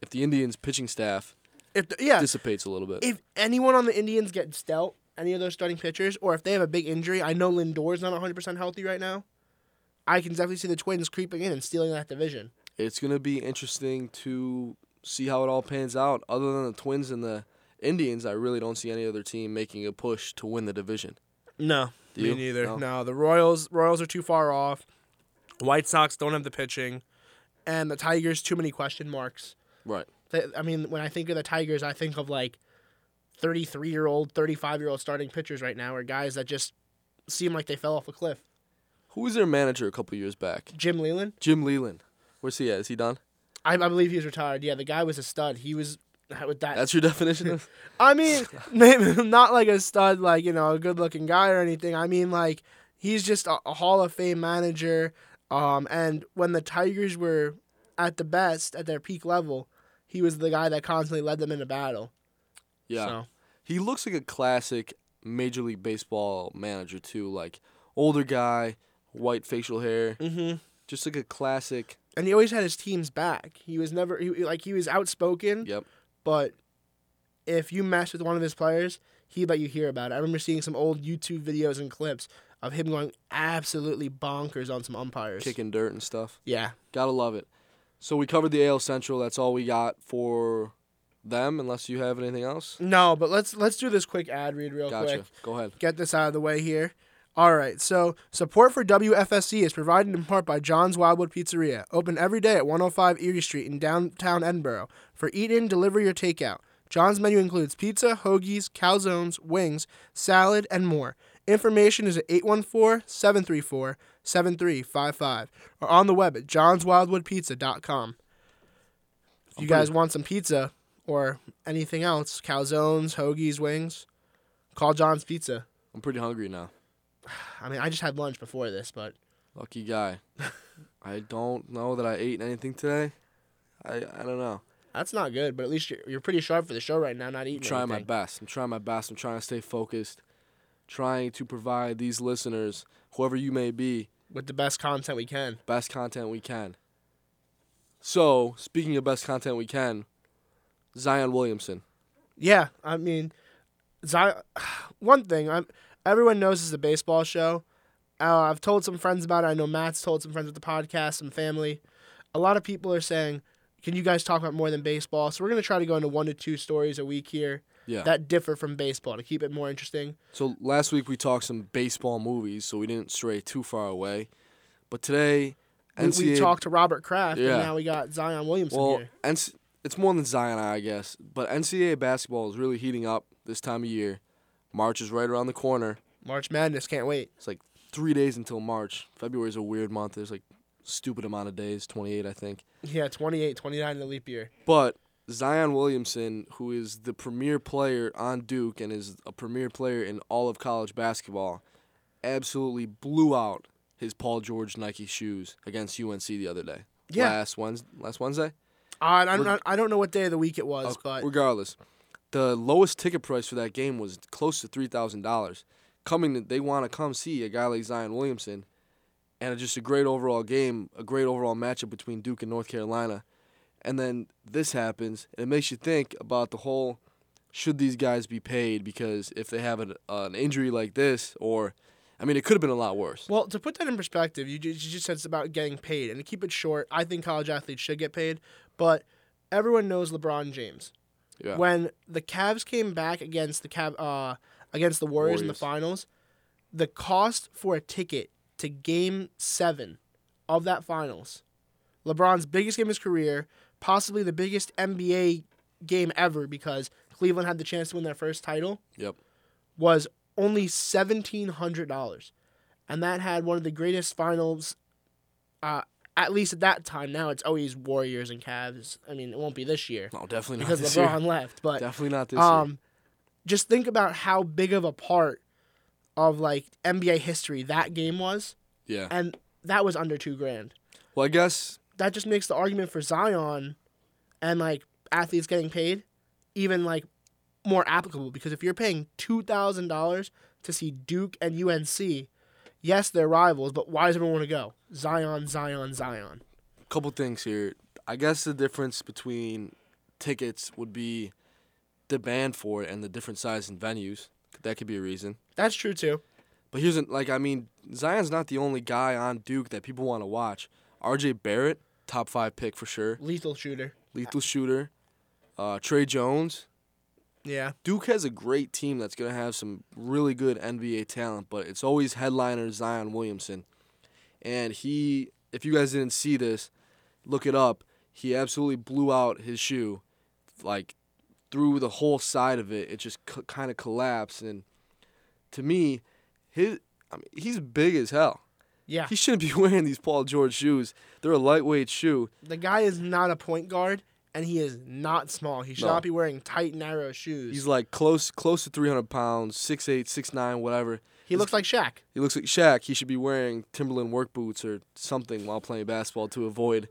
if the Indians pitching staff
If the, yeah,
dissipates a little bit.
if anyone on the Indians gets dealt, any of those starting pitchers, or if they have a big injury, I know Lindor's not 100% healthy right now. I can definitely see the Twins creeping in and stealing that division.
it's gonna be interesting to see how it all pans out. Other than the Twins and the Indians, I really don't see any other team making a push to win the division.
No, me neither.
No?
No. the Royals Royals are too far off. White Sox don't have the pitching, and the Tigers too many question marks.
Right.
They, I mean, when I think of the Tigers, I think of like 33 year old, 35 year old starting pitchers right now, or guys that just seem like they fell off a cliff.
Who was their manager a couple years back?
Jim Leyland,
Jim Leyland. Where's he at? Is he done?
I, I believe he's retired. Yeah, the guy was a stud. He was with that.
That's your definition of <laughs>
I mean, maybe <laughs> not like a stud, like you know, a good looking guy or anything. I mean, like he's just a, a Hall of Fame manager. Um, and when the Tigers were at the best, at their peak level, he was the guy that constantly led them into battle.
Yeah.
So,
He looks like a classic Major League Baseball manager too, like older guy, white facial hair,
hmm
just like a classic.
and he always had his teams back. He was never he, like he was outspoken,
Yep.
but if you mess with one of his players, he'd let you hear about it. I remember seeing some old YouTube videos and clips of him going absolutely bonkers on some umpires.
Kicking dirt and stuff.
Yeah.
Gotta love it. So we covered the AL Central. That's all we got for them, unless you have anything else.
No, but let's let's do this quick ad read real
Gotcha.
quick.
Go ahead.
Get this out of the way here. All right, so support for WFSE is provided in part by John's Wildwood Pizzeria, open every day at 105 Erie Street in downtown Edinboro for eat-in, delivery, or takeout. John's menu includes pizza, hoagies, calzones, wings, salad, and more. Information is at 814-734-7355 or on the web at johnswildwoodpizza.com. If you guys want some pizza or anything else, calzones, hoagies, wings, call John's Pizza.
I'm pretty hungry now. <sighs>
I mean, I just had lunch before this, but
Lucky guy. <laughs> I don't know that I ate anything today. I I don't know.
that's not good. But at least you're, you're pretty sharp for the show right now, not eating
I'm trying my best. I'm trying my best. I'm trying to stay focused. Trying to provide these listeners, whoever you may be,
with the best content we can.
best content we can. So, speaking of best content we can, Zion Williamson.
Yeah, I mean, Zion, <sighs> one thing I'm everyone knows this is a baseball show. Uh, I've told some friends about it. I know Matt's told some friends with the podcast, some family. A lot of people are saying, "Can you guys talk about more than baseball?" So we're gonna try to go into one to two stories a week here
Yeah.
that differ from baseball to keep it more interesting.
so last week we talked some baseball movies, so we didn't stray too far away. But today,
We, we talked to Robert Kraft,
Yeah.
and now we got Zion Williamson
Well,
here.
NC, it's more than Zion, I guess. But NCAA basketball is really heating up this time of year. March is right around the corner.
March Madness, can't wait.
It's like three days until March. February is a weird month. There's like stupid amount of days, 28, I think.
Yeah, 28, 29 in the leap year.
But Zion Williamson, who is the premier player on Duke and is a premier player in all of college basketball, absolutely blew out his Paul George Nike shoes against UNC the other day.
Yeah.
Last Wednesday. Last Wednesday.
Uh, I, don't, I don't know what day of the week it was,
Okay,
but
regardless, the lowest ticket price for that game was close to three thousand dollars. Coming, to, they want to come see a guy like Zion Williamson, and just a great overall game, a great overall matchup between Duke and North Carolina. And then this happens, and it makes you think about the whole: should these guys be paid? Because if they have an, uh, an injury like this, or, I mean, it could have been a lot worse.
Well, to put that in perspective, you ju- you just said it's about getting paid, and to keep it short, I think college athletes should get paid, but everyone knows LeBron James.
Yeah.
When the Cavs came back against the Cav, uh, against the Warriors, in the finals, the cost for a ticket to Game Seven of that finals, LeBron's biggest game of his career, possibly the biggest NBA game ever, because Cleveland had the chance to win their first title
Yep.
was only seventeen hundred dollars, and that had one of the greatest finals, uh, at least at that time. Now it's always Warriors and Cavs. I mean, it won't be this year
No, definitely not
because LeBron
year.
left. But
Definitely not this year.
um, just think about how big of a part of like NBA history that game was,
Yeah.
and that was under two grand.
Well, I guess
That just makes the argument for Zion and like athletes getting paid even like more applicable because if you're paying two thousand dollars to see Duke and UNC, yes, they're rivals, but why does everyone want to go? Zion, Zion, Zion.
A couple things here. I guess the difference between tickets would be demand for it and the different size and venues. That could be a reason.
That's true too.
But here's an, like I mean, Zion's not the only guy on Duke that people want to watch. R.J. Barrett, top five pick for sure,
Lethal shooter.
lethal shooter. Uh, Tre Jones.
Yeah.
Duke has a great team that's gonna have some really good NBA talent, but it's always headliner Zion Williamson, and he. If you guys didn't see this, look it up. He absolutely blew out his shoe, like through the whole side of it. It just c- kind of collapsed, and to me, his. I mean, he's big as hell.
Yeah.
He shouldn't be <laughs> wearing these Paul George shoes. They're a lightweight shoe.
The guy is not a point guard and he is not small. He should
No.
not be wearing tight, narrow shoes.
He's like close, close to 300 pounds, 6'8", 6'9", whatever.
he looks like Shaq.
He looks like Shaq. He should be wearing Timberland work boots or something while playing basketball to avoid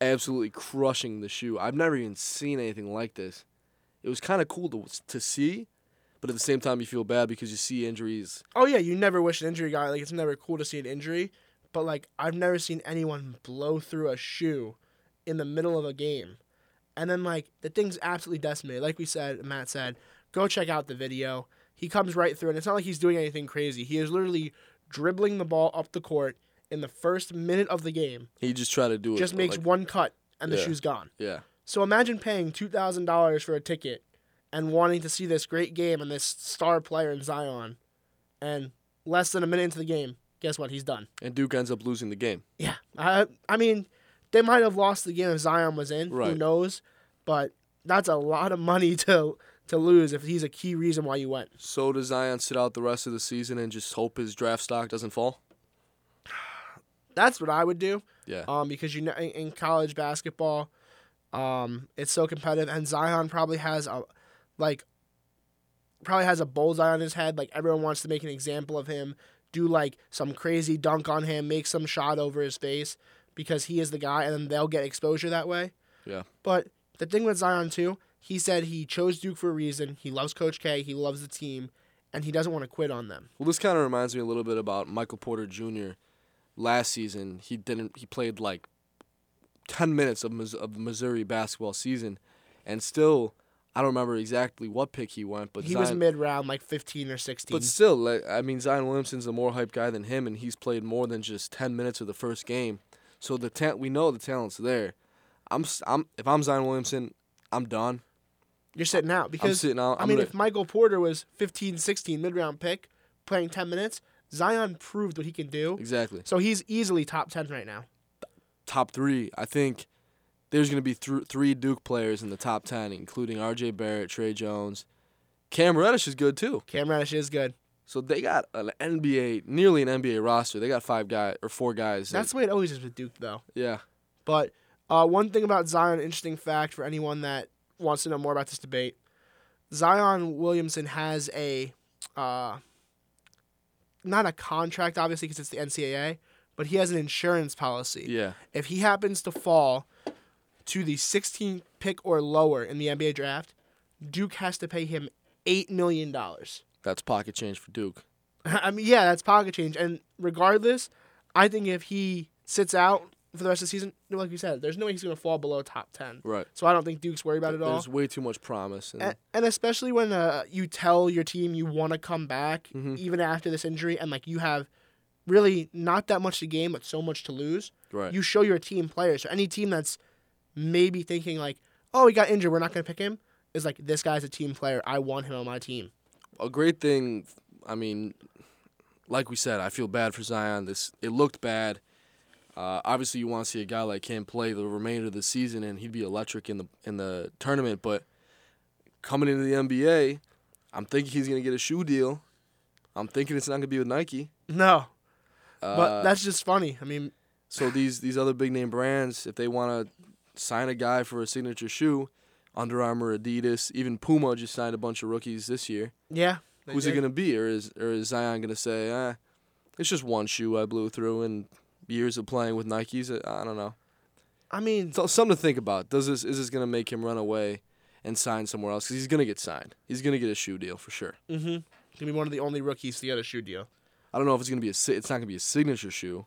absolutely crushing the shoe. I've never even seen anything like this. It was kind of cool to to see, but at the same time you feel bad because you see injuries.
Oh yeah, you never wish an injury guy. Like it's never cool to see an injury, but like I've never seen anyone blow through a shoe in the middle of a game, and then like the thing's absolutely decimated. Like we said, Matt said, go check out the video. He comes right through, and it's not like he's doing anything crazy. He is literally dribbling the ball up the court in the first minute of the game.
He just tried to do it.
Just makes
like,
one cut, and the shoe's gone.
yeah.
So imagine paying two thousand dollars for a ticket and wanting to see this great game and this star player in Zion, and less than a minute into the game, guess what? He's done.
And Duke ends up losing the game.
Yeah, I I mean, they might have lost the game if Zion was in.
Right.
Who knows? But that's a lot of money to to lose if he's a key reason why you went.
So does Zion sit out the rest of the season and just hope his draft stock doesn't fall? <sighs>
That's what I would do.
Yeah.
Um, because you know, in, in college basketball, um, it's so competitive, and Zion probably has a, like, probably has a bullseye on his head. Like everyone wants to make an example of him, do like some crazy dunk on him, make some shot over his face because he is the guy, and then they'll get exposure that way.
Yeah.
But the thing with Zion too, he said he chose Duke for a reason. He loves Coach K. He loves the team, and he doesn't want to quit on them.
Well, this kind of reminds me a little bit about Michael Porter Jr. Last season, he didn't. He played like ten minutes of Mis- of the Missouri basketball season, and still, I don't remember exactly what pick he went, but
he
Zion,
was mid round, like fifteen or sixteen.
But still, like, I mean, Zion Williamson's a more hype guy than him, and he's played more than just ten minutes of the first game. So the ta- we know the talent's there. I'm, I'm if I'm Zion Williamson, I'm done.
You're sitting out because I'm
sitting out.
I
I'm
mean,
gonna-
if Michael Porter was 15, 16 mid round pick playing 10 minutes, Zion proved what he can do.
exactly
So he's easily top 10 right now.
top three, I think there's going to be th- three Duke players in the top ten, including R.J. Barrett, Tre Jones, Cam Reddish is good too.
Cam Reddish is good.
So they got an NBA, nearly an NBA roster. They got five guys or four guys. that-
That's the way it always is with Duke, though.
yeah.
But uh, one thing about Zion, interesting fact for anyone that wants to know more about this debate, Zion Williamson has a uh, not a contract, obviously, because it's the NCAA, but he has an insurance policy.
Yeah.
If he happens to fall to the 16th pick or lower in the NBA draft, Duke has to pay him eight million dollars.
That's pocket change for Duke. <laughs>
I mean, yeah, that's pocket change. And regardless, I think if he sits out for the rest of the season, like you said, there's no way he's going to fall below top 10.
Right.
So I don't think Duke's worried about it at all.
There's way too much promise. And,
And, and especially when uh, you tell your team you want to come back,
Mhm.
even after this injury, and like you have really not that much to gain, but so much to lose,
right.
you show you're a team player. So any team that's maybe thinking like, oh, he got injured, we're not going to pick him, is like, this guy's a team player. I want him on my team.
a great thing. I mean, like we said, I feel bad for Zion. This it looked bad. Uh, obviously, you want to see a guy like him play the remainder of the season, and he'd be electric in the in the tournament. But coming into the NBA, I'm thinking he's gonna get a shoe deal. I'm thinking it's not gonna be with Nike.
No,
Uh,
but that's just funny. I mean,
so these these other big name brands, if they want to sign a guy for a signature shoe, Under Armour, Adidas, even Puma just signed a bunch of rookies this year.
yeah.
Who's
did.
it gonna be, or is or is Zion gonna say, eh, it's just one shoe I blew through in years of playing with Nikes? I don't know.
I mean,
So something to think about. Does this is this gonna make him run away and sign somewhere else? Because he's gonna get signed. He's gonna get a shoe deal for sure.
mm-hmm. gonna be one of the only rookies to get a shoe deal.
I don't know if it's gonna be a. It's not gonna be a signature shoe.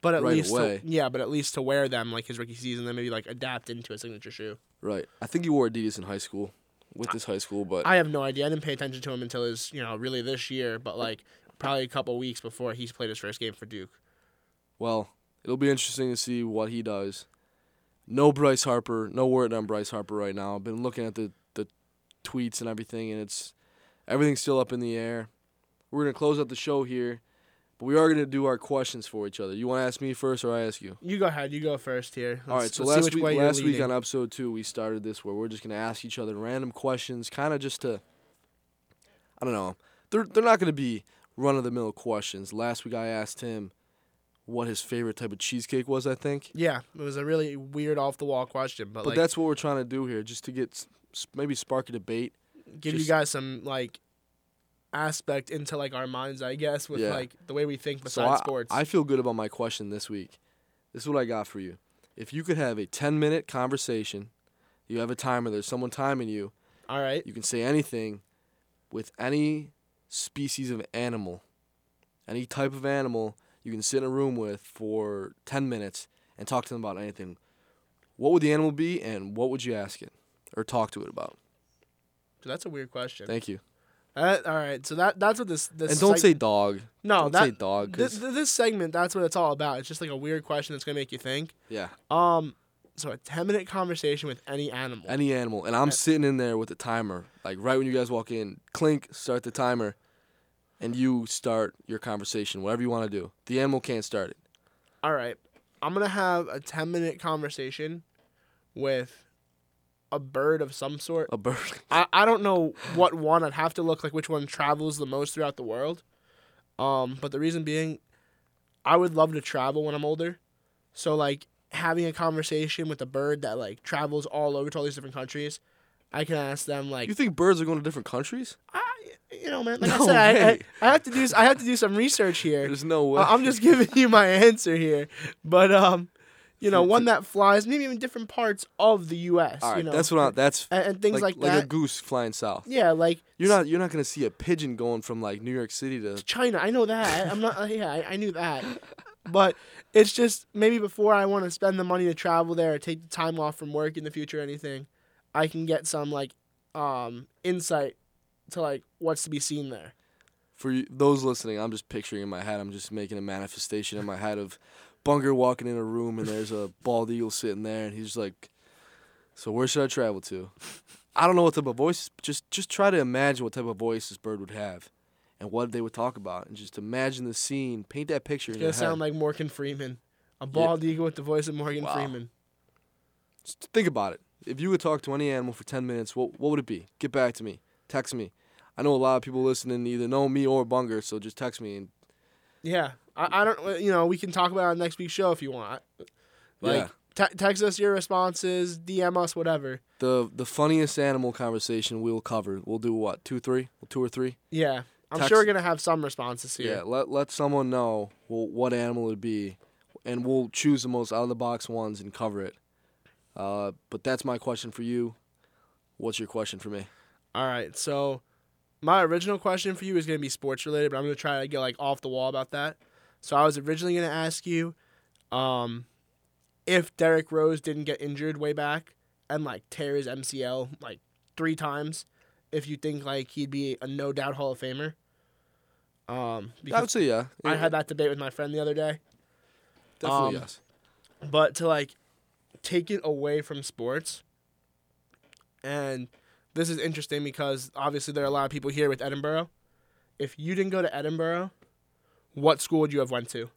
But at
Right
least, to, yeah, but at least to wear them like his rookie season, then maybe like adapt into a signature shoe.
Right. I think he wore Adidas in high school, with his high school, but
I have no idea. I didn't pay attention to him until his, you know, really this year, but like probably a couple weeks before he's played his first game for Duke.
well, it'll be interesting to see what he does. No Bryce Harper. No word on Bryce Harper right now. I've been looking at the the tweets and everything, and it's everything's still up in the air. We're gonna close out the show here, but we are gonna do our questions for each other. You want to ask me first, or I ask you?
You go ahead. You go first here.
All right.
Let's-
So last week, last week on episode two, we started this where we're just gonna ask each other random questions, kind of just to, I don't know. They're they're not gonna be run of the mill questions. Last week I asked him what his favorite type of cheesecake was. I think.
Yeah, it was a really weird off the wall question, but,
But
like
that's what we're trying to do here, just to get s- maybe spark a debate.
give
just-
you guys some like aspect into like our minds, I guess, with
Yeah.
like the way we think
So
besides
I,
sports.
I feel good about my question this week. This is what I got for you. If you could have a 10 minute conversation, you have a timer, there's someone timing you,
All right.
you can say anything with any species of animal, any type of animal you can sit in a room with for 10 minutes and talk to them about anything. What would the animal be and what would you ask it or talk to it about?
So that's a weird question.
Thank you.
Uh, all right. So that that's what this this
And don't
seg-
say dog.
no
don't
that
say dog.
this, this segment that's what it's all about. It's just like a weird question that's gonna make you think.
yeah.
Um, so a ten minute conversation with any animal.
any animal, and I'm sitting in there with the timer, like right when you guys walk in, clink, start the timer, and you start your conversation, whatever you want to do. The animal can't start it.
all right. I'm gonna have a ten minute conversation with a bird of some sort.
A bird. <laughs>
I, I don't know what one. I'd have to look like which one travels the most throughout the world. Um, but the reason being, I would love to travel when I'm older. So like having a conversation with a bird that like travels all over to all these different countries, I can ask them like,
You think birds are going to different countries?
I, you know, man. Like <laughs> I
No
said, I, I. I have to do I have to do some research here.
There's no way.
I- I'm just giving you my <laughs> answer here, but um, you know, one that flies maybe even different parts of the U.S.
All right,
you know,
that's what I, that's
and, and things like,
like,
that.
a goose flying south.
yeah, like
You're not you're not going to see a pigeon going from like New York City to
China. I know that. I'm not. <laughs> Yeah, I, I knew that. But it's just maybe before I want to spend the money to travel there or take the time off from work in the future or anything, I can get some like um insight to like what's to be seen there.
for those listening, I'm just picturing in my head. I'm just making a manifestation in my head of Munger walking in a room and there's a bald eagle sitting there, and he's like, "So where should I travel to?" I don't know what type of voice. Just just try to imagine what type of voice this bird would have, and what they would talk about, and just imagine the scene. Paint that picture
It's gonna sound
head.
like Morgan Freeman, a bald eagle with the voice of Morgan
Wow.
Freeman.
Just think about it. If you could talk to any animal for ten minutes, what what would it be? Get back to me. Text me. I know a lot of people listening either know me or Munger, so just text me and
Yeah, I, I don't. You know, we can talk about it on next week's show if you want. Like,
yeah.
te- text us your responses, DM us, whatever.
The the funniest animal conversation we'll cover. We'll do what two three two or three.
Yeah, I'm
Text-
sure we're gonna have some responses here.
Yeah, let let someone know well, what animal it'd be, and we'll choose the most out of the box ones and cover it. Uh, but that's my question for you. What's your question for me?
All right, so my original question for you is gonna be sports related, but I'm gonna try to get like off the wall about that. So I was originally gonna ask you, um, if Derrick Rose didn't get injured way back and like tear his MCL like three times, if you think like he'd be a no doubt Hall of Famer. Um,
I would
because
say yeah.
I had that debate with my friend the other day.
definitely
um,
yes.
but to like take it away from sports and this is interesting because obviously there are a lot of people here with edinboro if you didn't go to edinboro what school would you have went to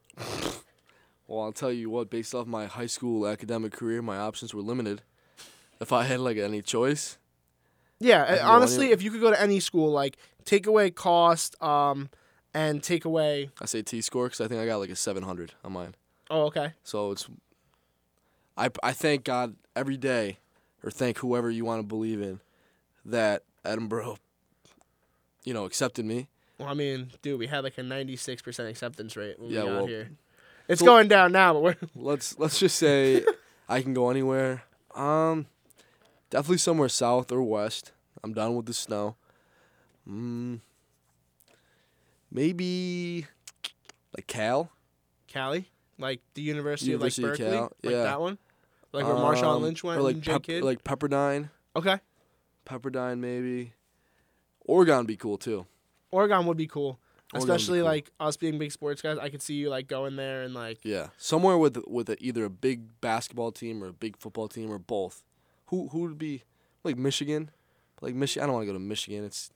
Well, I'll tell you what. Based off my high school academic career, my options were limited. If I had like any choice,
yeah honestly if you could go to any school like take away cost um and take away
I say T score because I think I got like a seven hundred on mine.
oh okay
So it's, I I thank God every day, or thank whoever you want to believe in, that Edinboro, you know, accepted me.
well i mean dude we had like a 96% acceptance rate when
Yeah,
we got
well,
here it's
so-
going down now but we're <laughs>
Let's let's just say I can go anywhere. Um, definitely somewhere south or west. I'm done with the snow. Mm, maybe like Cal.
cali like the university,
University of
of like berkeley
Cal,
like
yeah.
that one like where marshawn
Um,
lynch went
or like
and
Pep-
Kidd?
like Pepperdine.
okay
Pepperdine maybe. Oregon would be cool too.
Oregon would be cool,
Oregon would be
especially
cool.
like us being big sports guys. I could see you like going there and like
Yeah, somewhere with with a, either a big basketball team or a big football team or both. Who who would be like Michigan? Like Michigan, I don't want to go to Michigan. It's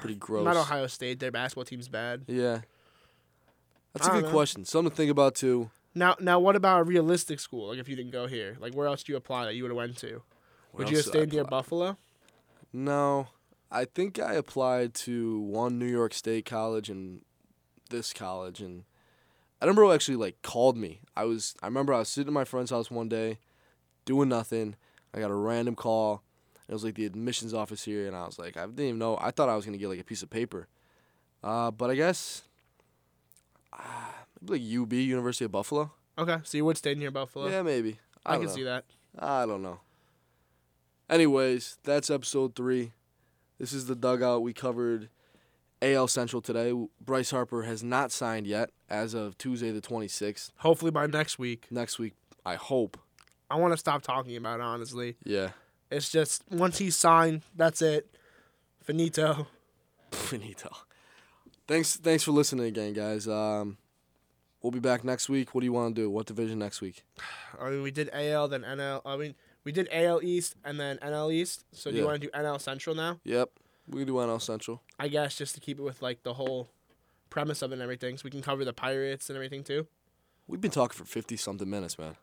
pretty gross.
not Ohio State. Their basketball team's bad.
Yeah, that's a good
know.
question. Something to think about too.
Now, now, what about a realistic school? Like if you didn't go here, like where else do you apply that you would have went to? Would you have
else did I
stayed near? Buffalo?
No, I think I applied to one New York State college and this college, and Edinboro actually like called me. I was I remember I was sitting at my friend's house one day, doing nothing. I got a random call. It was like the admissions office here, and I was like, I didn't even know. I thought I was gonna get like a piece of paper, uh, but I guess uh, maybe like UB, University of Buffalo.
Okay, so you would stay near Buffalo.
Yeah, maybe. I,
I, can
know.
see that.
I don't know. Anyways, that's episode three. This is the dugout. We covered AL Central today. Bryce Harper has not signed yet as of Tuesday the 26th.
Hopefully by next week.
Next week, I hope.
I want to stop talking about it. Honestly,
Yeah.
it's just once he's signed, that's it. Finito. <laughs>
Finito. Thanks, thanks for listening again, guys. Um, we'll be back next week. What do you want to do? What division next week? <sighs>
I mean, we did AL, then NL. I mean, we did AL East and then NL East. So do you
Yeah.
want to do NL Central now?
Yep, we can do NL Central.
I guess just to keep it with like the whole premise of it and everything, so we can cover the Pirates and everything too.
We've been talking for 50 something minutes, man.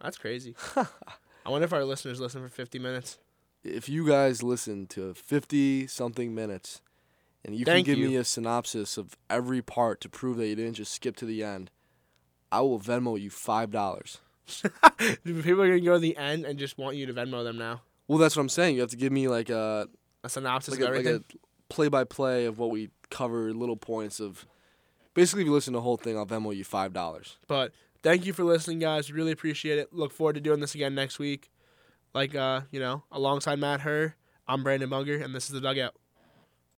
That's crazy. <laughs> I wonder if our listeners listen for 50 minutes.
if you guys listen to 50 something minutes and you
Thank
can give
you.
me a synopsis of every part to prove that you didn't just skip to the end, I will Venmo you $5. <laughs>
People are gonna go to the end and just want you to Venmo them now.
Well, that's what I'm saying. You have to give me like a
A synopsis
like
of
a, like a play by play of what we cover, little points of. Basically, if you listen to the whole thing, I'll Venmo you five dollars.
But thank you for listening, guys. Really appreciate it. Look forward to doing this again next week. Like uh, you know, alongside Matt Herr, I'm Brandon Munger, and this is the dugout.